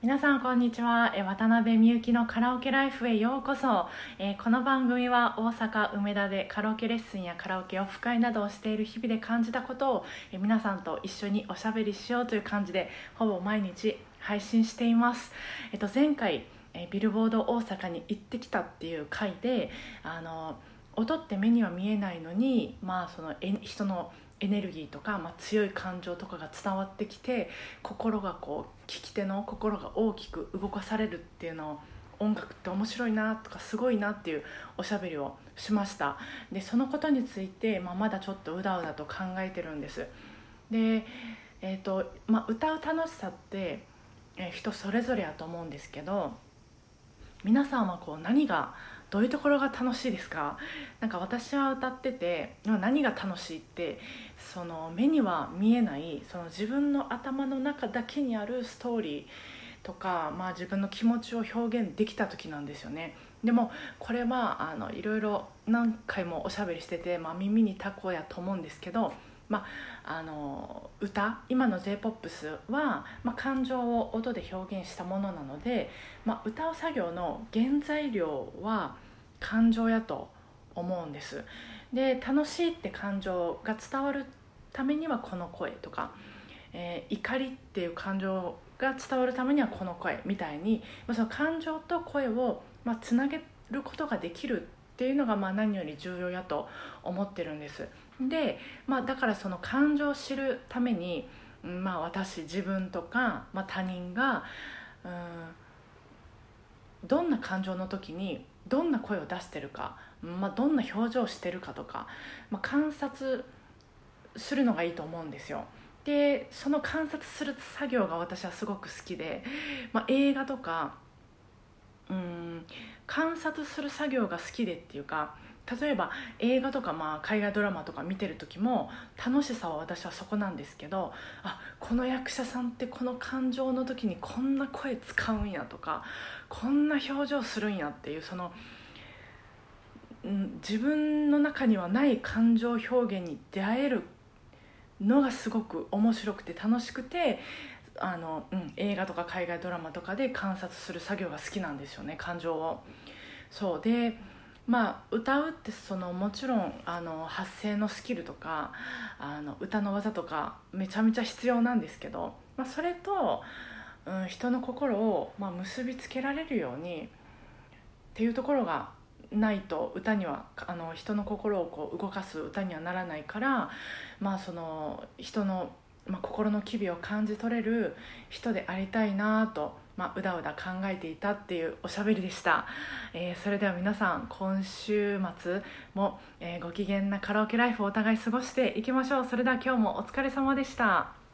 皆さんこんにちは。渡辺美幸のカラオケライフへようこそ。えこの番組は大阪梅田でカラオケレッスンやカラオケオフ会などをしている日々で感じたことをえ皆さんと一緒におしゃべりしようという感じでほぼ毎日配信しています、えっと、前回えビルボード大阪に行ってきたっていう回であの音って目には見えないのにまあそのえ人のエネルギーとか、まあ、強い感情とかが伝わってきて心がこう聞き手の心が大きく動かされるっていうのを音楽って面白いなとかすごいなっていうおしゃべりをしました。でそのことについて、まあ、まだちょっとうだうだと考えてるんです。で、えーとまあ、歌う楽しさって、え人それぞれやと思うんですけど皆さんはこう何がどういうところが楽しいですか？なんか私は歌ってて何が楽しいってその目には見えないその自分の頭の中だけにあるストーリーとか、まあ、自分の気持ちを表現できた時なんですよね。でもこれはあのいろいろ何回もおしゃべりしてて、まあ、耳にタコやと思うんですけど、まあ、あの歌今の j p o p スは、まあ、感情を音で表現したものなので、まあ、歌う作業の原材料は感情やと思うんです。で楽しいって感情が伝わるためにはこの声とか、えー怒りっていう感情が伝わるためにはこの声みたいに、その感情と声を、まあ、つなげることができるっていうのが、まあ、何より重要やと思ってるんです。で、まあ、だからその感情を知るために、まあ、私自分とか、まあ、他人がうんどんな感情の時にどんな声を出してるか、まあ、どんな表情をしてるかとか、まあ、観察するのがいいと思うんですよ。でその観察する作業が私はすごく好きで、まあ、映画とかうん観察する作業が好きでっていうか例えば映画とかまあ海外ドラマとか見てる時も楽しさは私はそこなんですけどあこの役者さんってこの感情の時にこんな声使うんやとかこんな表情するんやっていうその自分の中にはない感情表現に出会えるのがすごく面白くて楽しくてあの、うん、映画とか海外ドラマとかで観察する作業が好きなんですよね感情を。そうでまあ歌うってそのもちろんあの発声のスキルとかあの歌の技とかめちゃめちゃ必要なんですけど、まあ、それと、うん、人の心を、まあ、結びつけられるようにっていうところがないと歌にはあの人の心をこう動かす歌にはならないから、まあ、その人の、まあ、心の機微を感じ取れる人でありたいなと、まあ、うだうだ考えていたっていうおしゃべりでした、えーそれでは皆さん今週末も、えーご機嫌なカラオケライフをお互い過ごしていきましょう。それでは今日もお疲れ様でした。